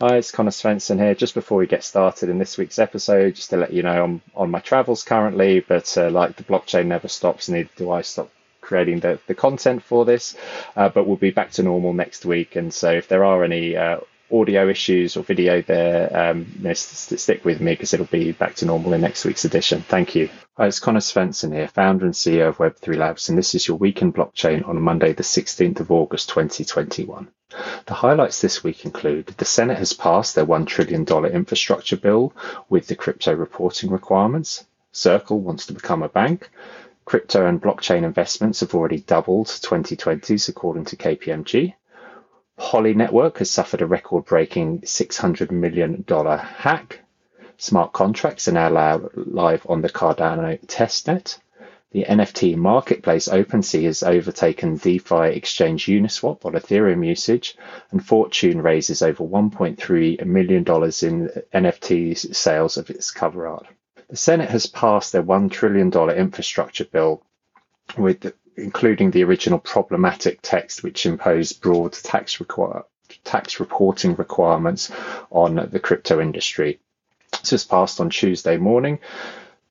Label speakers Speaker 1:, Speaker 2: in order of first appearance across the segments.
Speaker 1: Hi, it's Conor Svensson here. Just before we get started in this week's episode, just to let you know I'm on my travels currently, but uh, like the blockchain never stops, neither do I stop creating the, the content for this. Uh, but we'll be back to normal next week. And so if there are any uh, audio issues or video there, um, you know, st- stick with me because it'll be back to normal in next week's edition. Thank you. Hi, it's Conor Svensson here, founder and CEO of Web3 Labs, and this is your week in blockchain on Monday, the 16th of August, 2021. The highlights this week include the Senate has passed their $1 trillion infrastructure bill with the crypto reporting requirements. Circle wants to become a bank. Crypto and blockchain investments have already doubled 2020s, according to KPMG. Poly Network has suffered a record breaking $600 million hack. Smart contracts are now live on the Cardano testnet. The NFT marketplace OpenSea has overtaken DeFi exchange Uniswap on Ethereum usage, and Fortune raises over $1.3 million in NFT sales of its cover art. The Senate has passed their $1 trillion infrastructure bill with including the original problematic text, which imposed broad tax require, tax reporting requirements on the crypto industry. This was passed on Tuesday morning.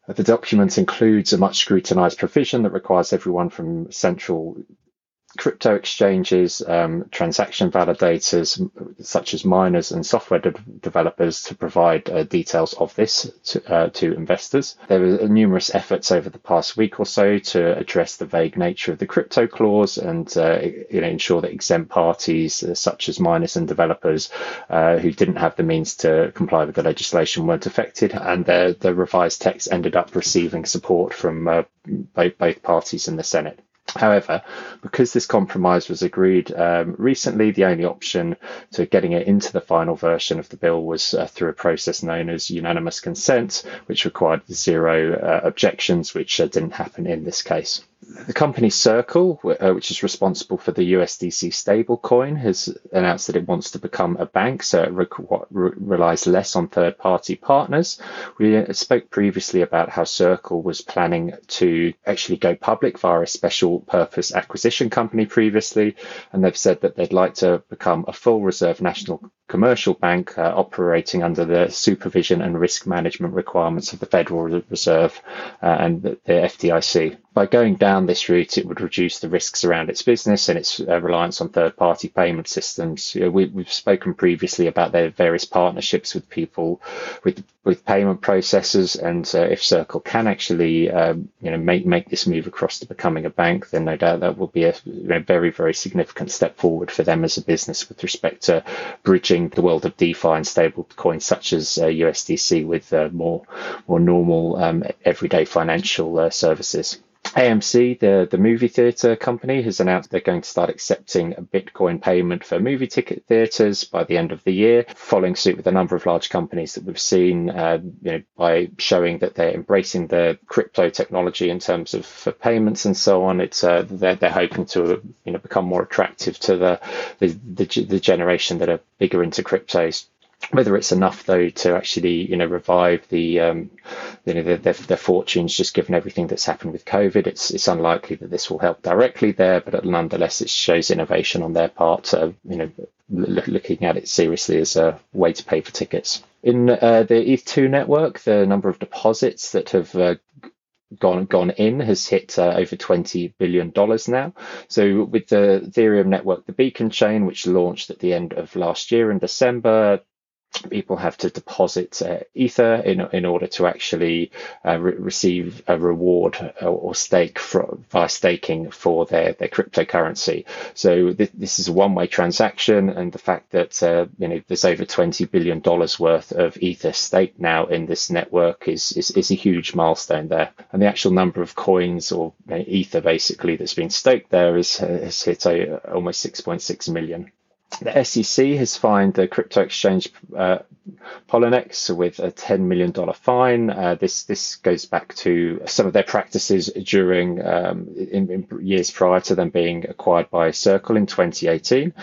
Speaker 1: The document includes a much scrutinized provision that requires everyone from central crypto exchanges, um, transaction validators such as miners and software de- developers to provide uh, details of this to, uh, to, investors. There were numerous efforts over the past week or so to address the vague nature of the crypto clause and uh, you know, ensure that exempt parties uh, such as miners and developers uh, who didn't have the means to comply with the legislation weren't affected. And the, the revised text ended up receiving support from uh, both, both parties in the Senate. However, because this compromise was agreed um, recently, the only option to getting it into the final version of the bill was uh, through a process known as unanimous consent, which required zero uh, objections, which uh, didn't happen in this case. The company Circle, uh, which is responsible for the USDC stablecoin, has announced that it wants to become a bank, so it re- re- relies less on third party partners. We uh, spoke previously about how Circle was planning to actually go public via a special purpose acquisition company previously, and they've said that they'd like to become a full reserve national commercial bank uh, operating under the supervision and risk management requirements of the Federal Reserve uh, and the, the FDIC by going down this route, it would reduce the risks around its business and its uh, reliance on third party payment systems. You know, we, have spoken previously about their various partnerships with people with with payment processors. And uh, if Circle can actually, um, you know, make, make this move across to becoming a bank, then no doubt that will be a you know, very, very significant step forward for them as a business with respect to bridging the world of DeFi and stable coins such as uh, USDC with uh, more, more normal, um, everyday financial uh, services. AMC, the, the movie theater company, has announced they're going to start accepting a Bitcoin payment for movie ticket theaters by the end of the year, following suit with a number of large companies that we've seen, uh, you know, by showing that they're embracing the crypto technology in terms of for payments and so on. It's uh, they're, they're hoping to you know become more attractive to the the, the, the generation that are bigger into cryptos whether it's enough though to actually you know revive the um, you know their, their, their, fortunes just given everything that's happened with covid it's it's unlikely that this will help directly there but nonetheless it shows innovation on their part uh, you know looking at it seriously as a way to pay for tickets in uh, the eth2 network the number of deposits that have uh, gone gone in has hit uh, over 20 billion dollars now. So with the Ethereum network, the Beacon chain, which launched at the end of last year in December, people have to deposit uh, ether in in order to actually uh, re- receive a reward or, or stake for, via staking for their their cryptocurrency. So th- this is a one way transaction, and the fact that uh, you know there's over twenty billion dollars worth of ether staked now in this network is, is is a huge milestone there. And the actual number of coins or ether basically that's been staked there is has hit a, almost six point six million. The SEC has fined the crypto exchange uh, Poloniex with a $10 million fine. Uh, this this goes back to some of their practices during um, in, in years prior to them being acquired by Circle in 2018.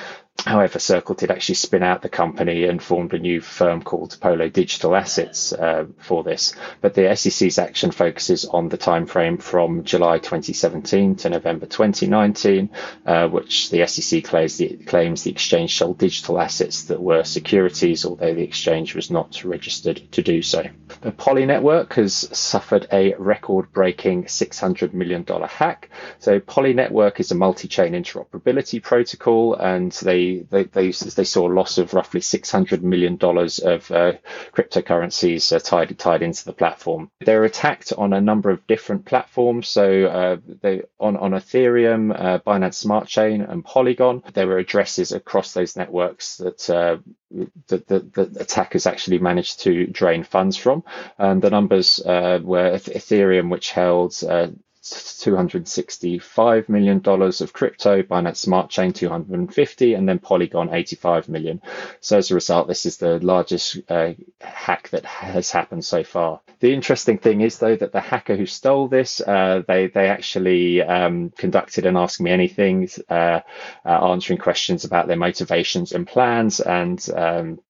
Speaker 1: However, Circle did actually spin out the company and formed a new firm called Polo Digital Assets uh, for this. But the SEC's action focuses on the time frame from July 2017 to November 2019, uh, which the SEC claims the, claims the exchange sold digital assets that were securities, although the exchange was not registered to do so. The Poly network has suffered a record-breaking $600 million hack. So Poly network is a multi-chain interoperability protocol, and they they they, they, saw a loss of roughly six hundred million dollars of uh, cryptocurrencies uh, tied tied into the platform. They're attacked on a number of different platforms. So uh, they on on Ethereum, uh, Binance Smart Chain, and Polygon. There were addresses across those networks that uh, the, the, the, attackers actually managed to drain funds from. And the numbers uh, were Ethereum, which held uh, $265 million of crypto, Binance Smart Chain 250, and then Polygon 85 million. So as a result, this is the largest uh, hack that has happened so far. The interesting thing is though that the hacker who stole this, uh, they they actually um, conducted an Ask Me Anything, uh, uh answering questions about their motivations and plans, and um,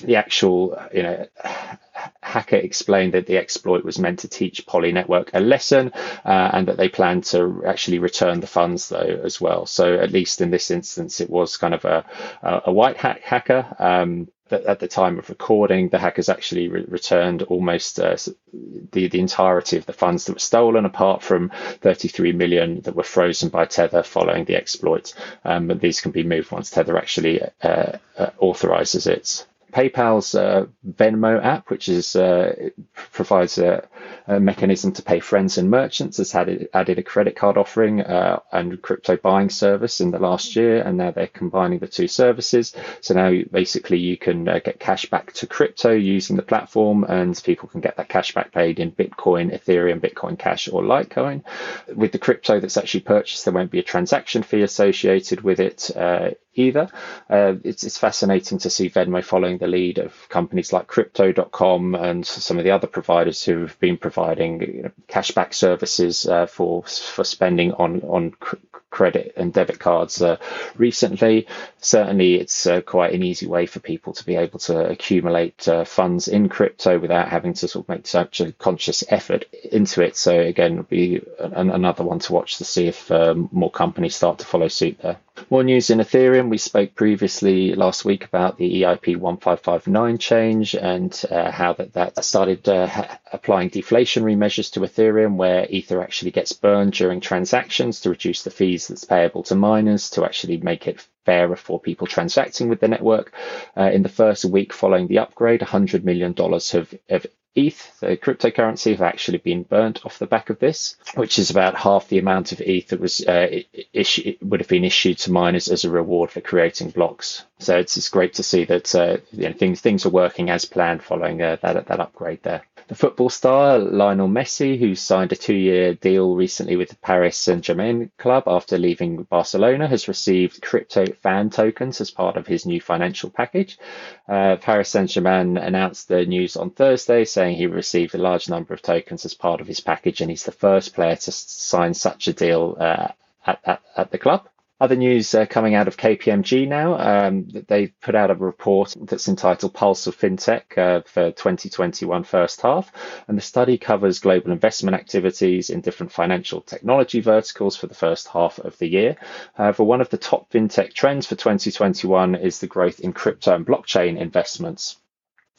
Speaker 1: the actual you know hacker explained that the exploit was meant to teach Poly Network a lesson uh, and that they plan to actually return the funds though as well. So at least in this instance, it was kind of a, a white hat hacker. Um, at the time of recording, the hackers actually re- returned almost uh, the the entirety of the funds that were stolen, apart from 33 million that were frozen by Tether following the exploit. Um, but these can be moved once Tether actually uh, uh, authorizes it. PayPal's uh, Venmo app, which is uh, provides a, a, mechanism to pay friends and merchants, has had added a credit card offering uh, and crypto buying service in the last year, and now they're combining the two services. So now basically you can uh, get cash back to crypto using the platform, and people can get that cash back paid in Bitcoin, Ethereum, Bitcoin Cash, or Litecoin. With the crypto that's actually purchased, there won't be a transaction fee associated with it uh, either. Uh, it's, it's fascinating to see Venmo following the lead of companies like Crypto.com and some of the other providers who have been providing you know, cashback services uh, for for spending on on cr- credit and debit cards uh, recently. Certainly, it's uh, quite an easy way for people to be able to accumulate uh, funds in crypto without having to sort of make such a conscious effort into it. So again, be an, another one to watch to see if um, more companies start to follow suit there. More news in Ethereum. We spoke previously last week about the EIP 1559 change and uh, how that, that started uh, applying deflationary measures to Ethereum, where Ether actually gets burned during transactions to reduce the fees that's payable to miners to actually make it fairer for people transacting with the network. Uh, in the first week following the upgrade, $100 million have ETH, the cryptocurrency, have actually been burnt off the back of this, which is about half the amount of ETH that was uh, would have been issued to miners as a reward for creating blocks. So it's, it's great to see that uh, you know, things things are working as planned following uh, that that upgrade there. The football star Lionel Messi, who signed a two-year deal recently with the Paris Saint-Germain club after leaving Barcelona, has received crypto fan tokens as part of his new financial package. Uh, Paris Saint-Germain announced the news on Thursday, saying he received a large number of tokens as part of his package, and he's the first player to sign such a deal uh, at, at, at the club. Other news uh, coming out of KPMG now, um, they put out a report that's entitled Pulse of FinTech uh, for 2021 first half. And the study covers global investment activities in different financial technology verticals for the first half of the year. However, one of the top FinTech trends for 2021 is the growth in crypto and blockchain investments.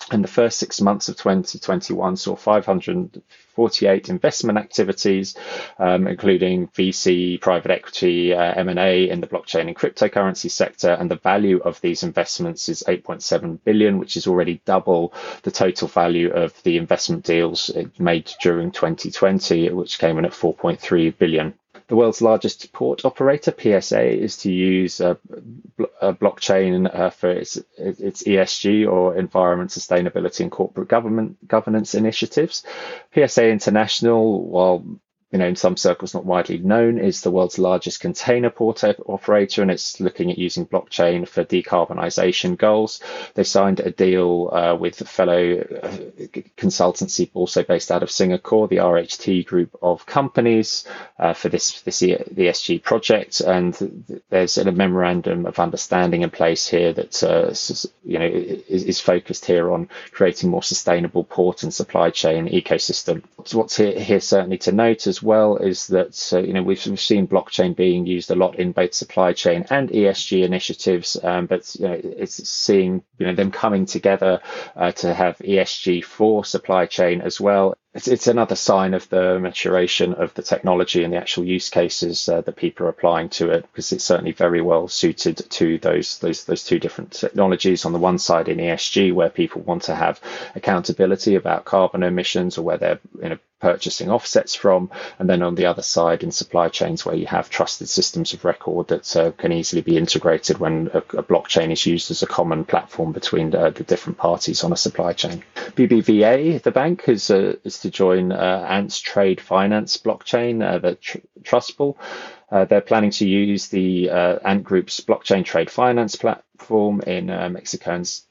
Speaker 1: And the first six months of 2021 saw 548 investment activities, um, including VC, private equity, uh, M&A in the blockchain and cryptocurrency sector. And the value of these investments is 8.7 billion, which is already double the total value of the investment deals made during 2020, which came in at 4.3 billion. The world's largest port operator, PSA, is to use a, a blockchain uh, for its, its ESG or environment, sustainability, and corporate government governance initiatives. PSA International, while you know, in some circles not widely known, is the world's largest container port operator, and it's looking at using blockchain for decarbonisation goals. They signed a deal uh, with a fellow uh, consultancy, also based out of Singapore, the RHT group of companies, uh, for this this the ESG project, and there's a memorandum of understanding in place here that uh, you know is, is, focused here on creating more sustainable port and supply chain ecosystem. So what's here, here certainly to note as well is that uh, you know we've, we've, seen blockchain being used a lot in both supply chain and ESG initiatives, um, but you know it's seeing you know them coming together uh, to have ESG for supply chain as well it's, it's another sign of the maturation of the technology and the actual use cases uh, that people are applying to it because it's certainly very well suited to those those those two different technologies on the one side in ESG where people want to have accountability about carbon emissions or where they're purchasing offsets from, and then on the other side in supply chains where you have trusted systems of record that uh, can easily be integrated when a, a, blockchain is used as a common platform between uh, the different parties on a supply chain. BBVA, the bank, is, uh, is to join uh, Ant's trade finance blockchain, uh, the tr-. Uh, they're planning to use the Ant Group's blockchain trade finance platform in Mexico and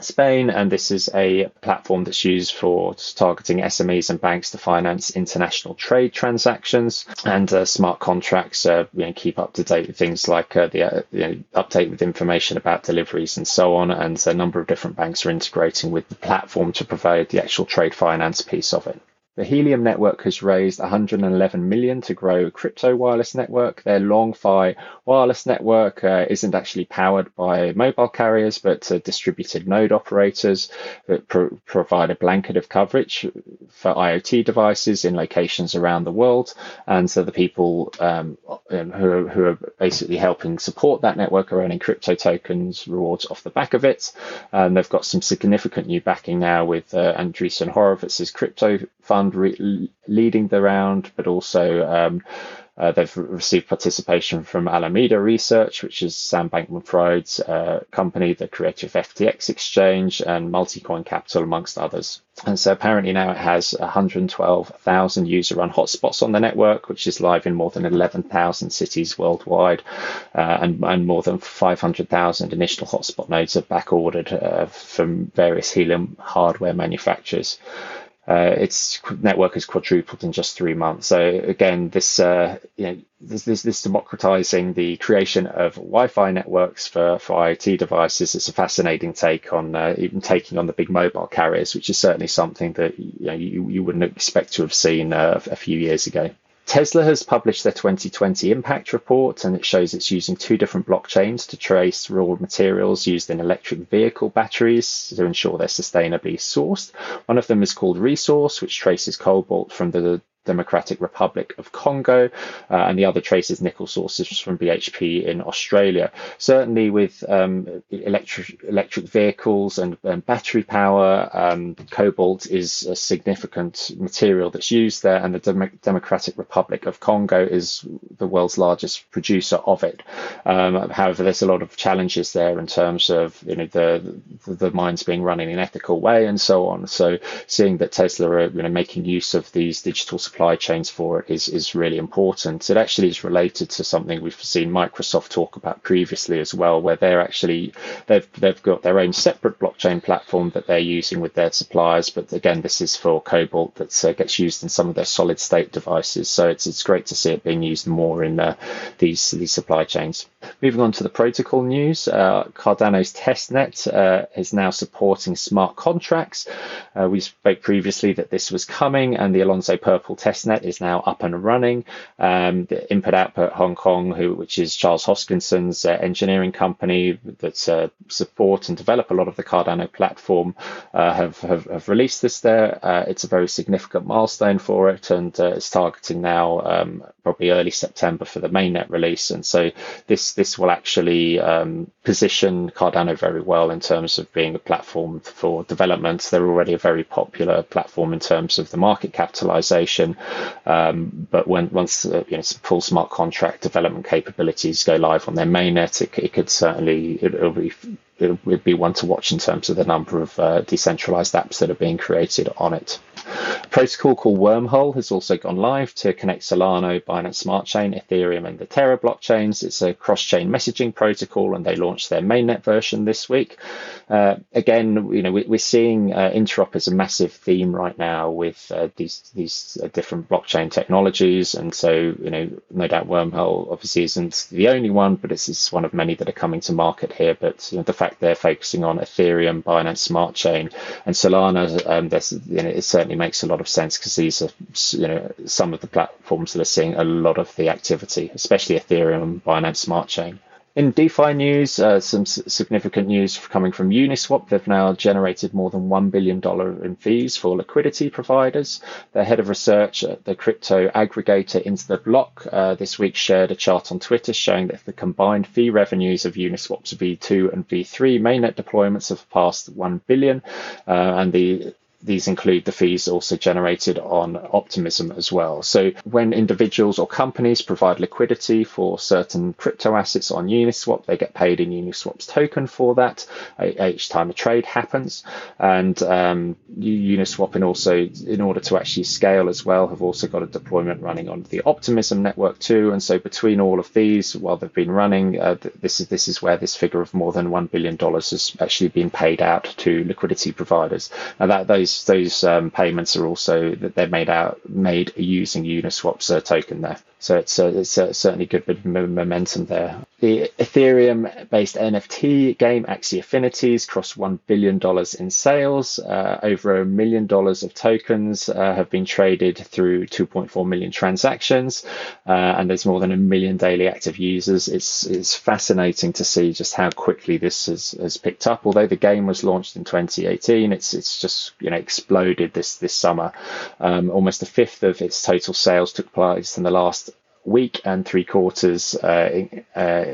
Speaker 1: Spain, and this is a platform that's used for targeting SMEs and banks to finance international trade transactions and uh, smart contracts. Uh, you know, keep up to date with things like uh, the uh, you know, update with information about deliveries and so on. And a number of different banks are integrating with the platform to provide the actual trade finance piece of it. The Helium network has raised 111 million to grow crypto wireless network. Their LongFi wireless network uh, isn't actually powered by mobile carriers, but uh, distributed node operators that pro- provide a blanket of coverage for IoT devices in locations around the world. And so the people um, um, who, are, who are basically helping support that network are earning crypto tokens rewards off the back of it. And they've got some significant new backing now with uh, Andreessen Horowitz's crypto fund fund re- leading the round, but also um, uh, they've received participation from Alameda Research, which is Sam Bankman-Fried's uh, company, the creator of FTX Exchange and Multicoin Capital, amongst others. And so apparently now it has 112,000 user-run hotspots on the network, which is live in more than 11,000 cities worldwide, uh, and, and, more than 500,000 initial hotspot nodes are back ordered uh, from various Helium hardware manufacturers uh, its network has quadrupled in just three months. So again, this uh, you know this, this, this democratizing the creation of Wi-Fi networks for, for IoT devices. It's a fascinating take on uh, even taking on the big mobile carriers, which is certainly something that you know, you, you wouldn't expect to have seen uh, a few years ago. Tesla has published their 2020 impact report, and it shows it's using two different blockchains to trace raw materials used in electric vehicle batteries to ensure they're sustainably sourced. One of them is called Resource, which traces cobalt from the Democratic Republic of Congo, uh, and the other traces nickel sources from BHP in Australia. Certainly, with um, electric electric vehicles and, and battery power, um, cobalt is a significant material that's used there, and the Dem- Democratic Republic of Congo is the world's largest producer of it. Um, however, there's a lot of challenges there in terms of you know the the mines being run in an ethical way and so on. So, seeing that Tesla are you know making use of these digital supply chains for it is, is really important. It actually is related to something we've seen Microsoft talk about previously as well, where they're actually they've they've got their own separate blockchain platform that they're using with their suppliers. But again, this is for Cobalt that uh, gets used in some of their solid state devices. So it's it's great to see it being used more in uh, these these supply chains. Moving on to the protocol news, uh, Cardano's testnet uh, is now supporting smart contracts. Uh, we spoke previously that this was coming, and the Alonzo Purple testnet is now up and running. Um, the Input Output Hong Kong, who, which is Charles Hoskinson's uh, engineering company that uh, support and develop a lot of the Cardano platform, uh, have, have, have released this there. Uh, it's a very significant milestone for it, and uh, it's targeting now um, probably early September for the mainnet release. And so this this will actually um, position Cardano very well in terms of being a platform for development. They're already a very popular platform in terms of the market capitalization um, but when once uh, you know, full smart contract development capabilities go live on their mainnet, it, it could certainly it, will be it would be one to watch in terms of the number of uh, decentralized apps that are being created on it. Protocol called Wormhole has also gone live to connect Solana, Binance Smart Chain, Ethereum, and the Terra blockchains. It's a cross-chain messaging protocol, and they launched their mainnet version this week. Uh, again, you know, we, are seeing uh, interop as a massive theme right now with uh, these these uh, different blockchain technologies, and so you know, no doubt Wormhole obviously isn't the only one, but it's, it's one of many that are coming to market here. But you know, the fact they're focusing on Ethereum, Binance Smart Chain, and Solana, um, you know, it certainly makes a lot of sense because these are you know some of the platforms that are seeing a lot of the activity, especially Ethereum and Binance Smart Chain. In DeFi news, uh, some significant news coming from Uniswap. They've now generated more than $1 billion in fees for liquidity providers. The head of research at the crypto aggregator Into the Block uh, this week shared a chart on Twitter showing that the combined fee revenues of Uniswap's V2 and V3 mainnet deployments have passed 1 billion, uh, and the these include the fees also generated on Optimism as well. So when individuals or companies provide liquidity for certain crypto assets on Uniswap, they get paid in Uniswap's token for that each time a trade happens. And um, Uniswap, and also in order to actually scale as well, have also got a deployment running on the Optimism network too. And so between all of these, while they've been running, uh, this is this is where this figure of more than one billion dollars has actually been paid out to liquidity providers. Now that those those um, payments are also that they're made out made using Uniswap's uh, token there. So it's uh, it's uh, certainly good bit of momentum there. The Ethereum based NFT game Axie Infinity's crossed $1 billion in sales. Uh, over a million dollars of tokens uh, have been traded through 2.4 million transactions, uh, and there's more than a million daily active users. It's, it's fascinating to see just how quickly this has, has picked up. Although the game was launched in 2018, it's, it's just you know exploded this, this summer. Um, almost a fifth of its total sales took place in the last week and three quarters uh, uh,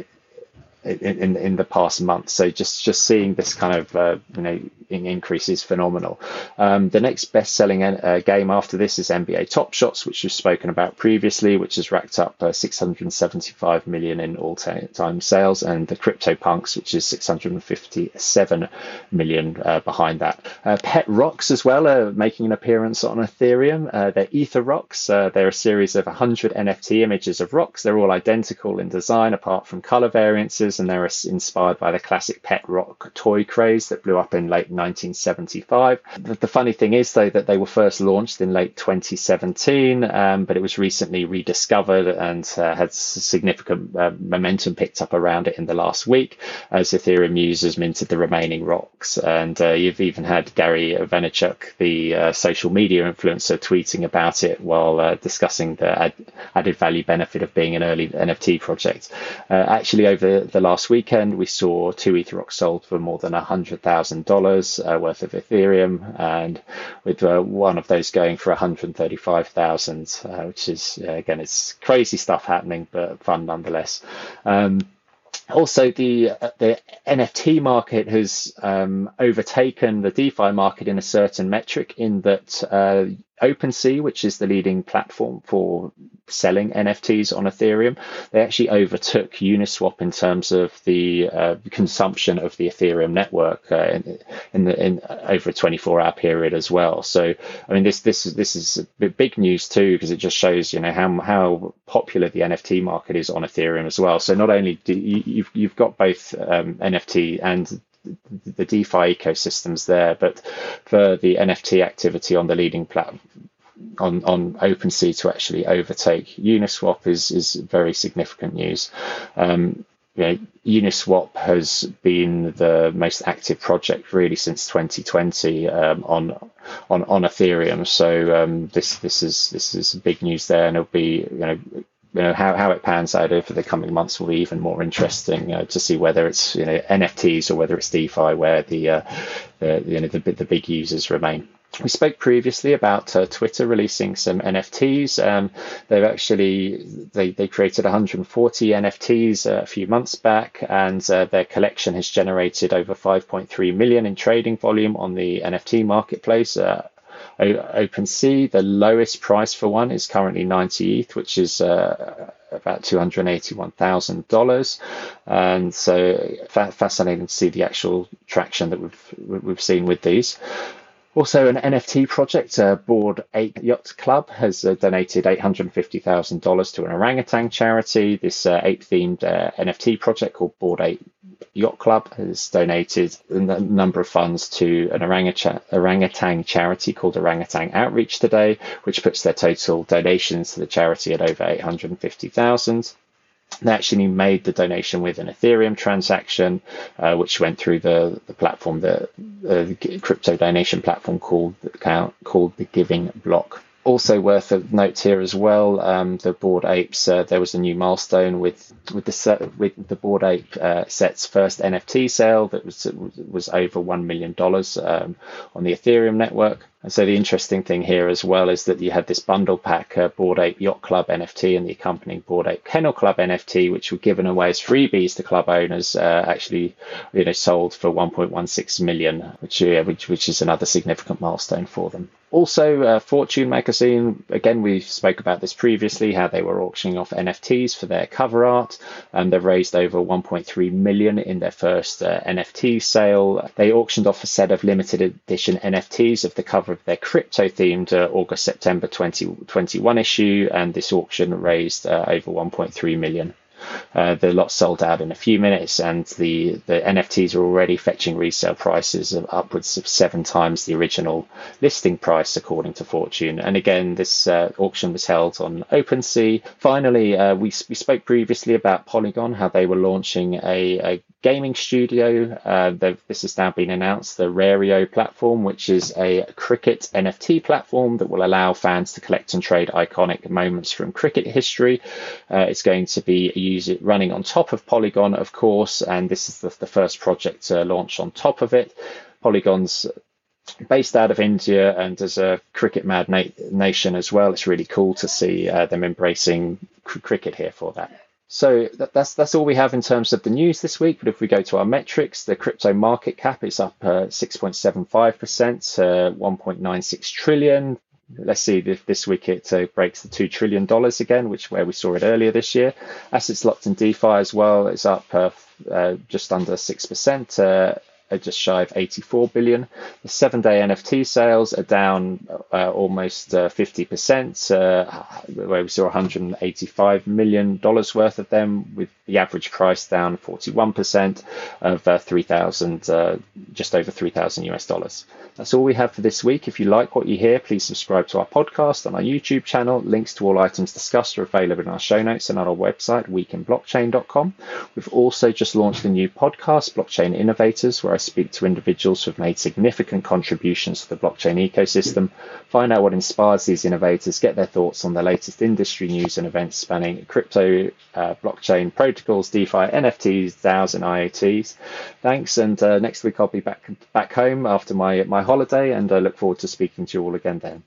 Speaker 1: in, in, in the past month. So just just seeing this kind of uh, you know increase is phenomenal. Um, the next best selling uh, game after this is NBA Top Shots, which we've spoken about previously, which has racked up uh, 675 million in all time sales, and the Crypto Punks, which is 657 million uh, behind that. Uh, Pet Rocks as well are making an appearance on Ethereum. Uh, they're Ether Rocks. they're a series of 100 NFT images of rocks. They're all identical in design, apart from color variances and they're inspired by the classic pet rock toy craze that blew up in late 1975. The, the funny thing is, though, that they were first launched in late 2017, um, but it was recently rediscovered and uh, had significant uh, momentum picked up around it in the last week as Ethereum users minted the remaining rocks. And uh, you've even had Gary Vaynerchuk, the uh, social media influencer, tweeting about it while uh, discussing the ad- added value benefit of being an early NFT project. Uh, actually, over the last weekend, we saw two Etherrocks sold for more than $100,000 uh, worth of Ethereum, and with uh, one of those going for 135,000, uh, which is again, it's crazy stuff happening, but fun nonetheless. Um, also, the uh, the NFT market has um, overtaken the DeFi market in a certain metric, in that uh, OpenSea, which is the leading platform for selling NFTs on Ethereum, they actually overtook Uniswap in terms of the uh, consumption of the Ethereum network uh, in, in, the, in over a 24-hour period as well. So, I mean, this this is this is big news too because it just shows you know how how popular the NFT market is on Ethereum as well. So not only do you, you've you've got both um, NFT and the DeFi ecosystems there, but for the NFT activity on the leading platform on on OpenSea to actually overtake Uniswap is is very significant news. Um, you know, Uniswap has been the most active project really since 2020 um, on on on Ethereum. So um, this this is this is big news there, and it'll be you know you know how, how it pans out over the coming months will be even more interesting uh, to see whether it's you know NFTs or whether it's DeFi where the, uh, the you know the, the big users remain. We spoke previously about uh, Twitter releasing some NFTs. Um, they've actually they, they created 140 NFTs uh, a few months back, and uh, their collection has generated over 5.3 million in trading volume on the NFT marketplace. Uh, OpenSea, the lowest price for one is currently 90 ETH, which is uh, about $281,000. And so fascinating to see the actual traction that we've we've seen with these. Also, an NFT project, uh, Bored Ape Yacht Club, has uh, donated $850,000 to an orangutan charity. This uh, ape themed uh, NFT project called Bored Ape Yacht Club has donated a number of funds to an orangutan, orangutan charity called Orangutan Outreach today, which puts their total donations to the charity at over 850,000. They actually made the donation with an Ethereum transaction, uh, which went through the, the platform, the, uh, the crypto donation platform called called the Giving Block also worth a note here as well. Um, the Bored Apes. Uh, there was a new milestone with with the with the Bored Ape uh, set's first NFT sale that was was over one million dollars um, on the Ethereum network. And so the interesting thing here as well is that you had this bundle pack, uh, Bored Ape Yacht Club NFT and the accompanying Bored Ape Kennel Club NFT, which were given away as freebies to club owners, uh, actually, you know, sold for 1.16 million, which, uh, which, which is another significant milestone for them. Also, uh, Fortune magazine, again, we spoke about this previously, how they were auctioning off NFTs for their cover art. And they've raised over 1.3 million in their first uh, NFT sale. They auctioned off a set of limited edition NFTs of the cover of their crypto themed uh, August September 2021 issue, and this auction raised uh, over 1.3 million. Uh, the lot sold out in a few minutes, and the, the NFTs are already fetching resale prices of upwards of seven times the original listing price, according to Fortune. And again, this uh, auction was held on OpenSea. Finally, uh, we, we spoke previously about Polygon, how they were launching a, a gaming studio. Uh, this has now been announced, the Rario platform, which is a cricket NFT platform that will allow fans to collect and trade iconic moments from cricket history. Uh, it's going to be use it running on top of Polygon, of course, and this is the, the first project to launch on top of it. Polygon's based out of India and as a cricket mad na- nation as well. It's really cool to see uh, them embracing cr- cricket here for that. So that, that's that's all we have in terms of the news this week. But if we go to our metrics, the crypto market cap is up 6.75%, uh, 1.96 trillion. Let's see if this week it uh, breaks the two trillion dollars again, which where we saw it earlier this year. Assets locked in DeFi as well is up uh, uh, just under six percent just shy of 84 billion. The seven day NFT sales are down uh, almost uh, 50%, uh, where we saw 185 million dollars worth of them, with the average price down 41% of uh, 3,000, uh, just over 3,000 US dollars. That's all we have for this week. If you like what you hear, please subscribe to our podcast on our YouTube channel. Links to all items discussed are available in our show notes and on our website, weekinblockchain.com. We've also just launched a new podcast, Blockchain Innovators, where I speak to individuals who have made significant contributions to the blockchain ecosystem, find out what inspires these innovators, get their thoughts on the latest industry news and events spanning crypto, uh, blockchain protocols, DeFi, NFTs, DAOs, and IoTs. Thanks, and uh, next week I'll be back back home after my my holiday, and I look forward to speaking to you all again then.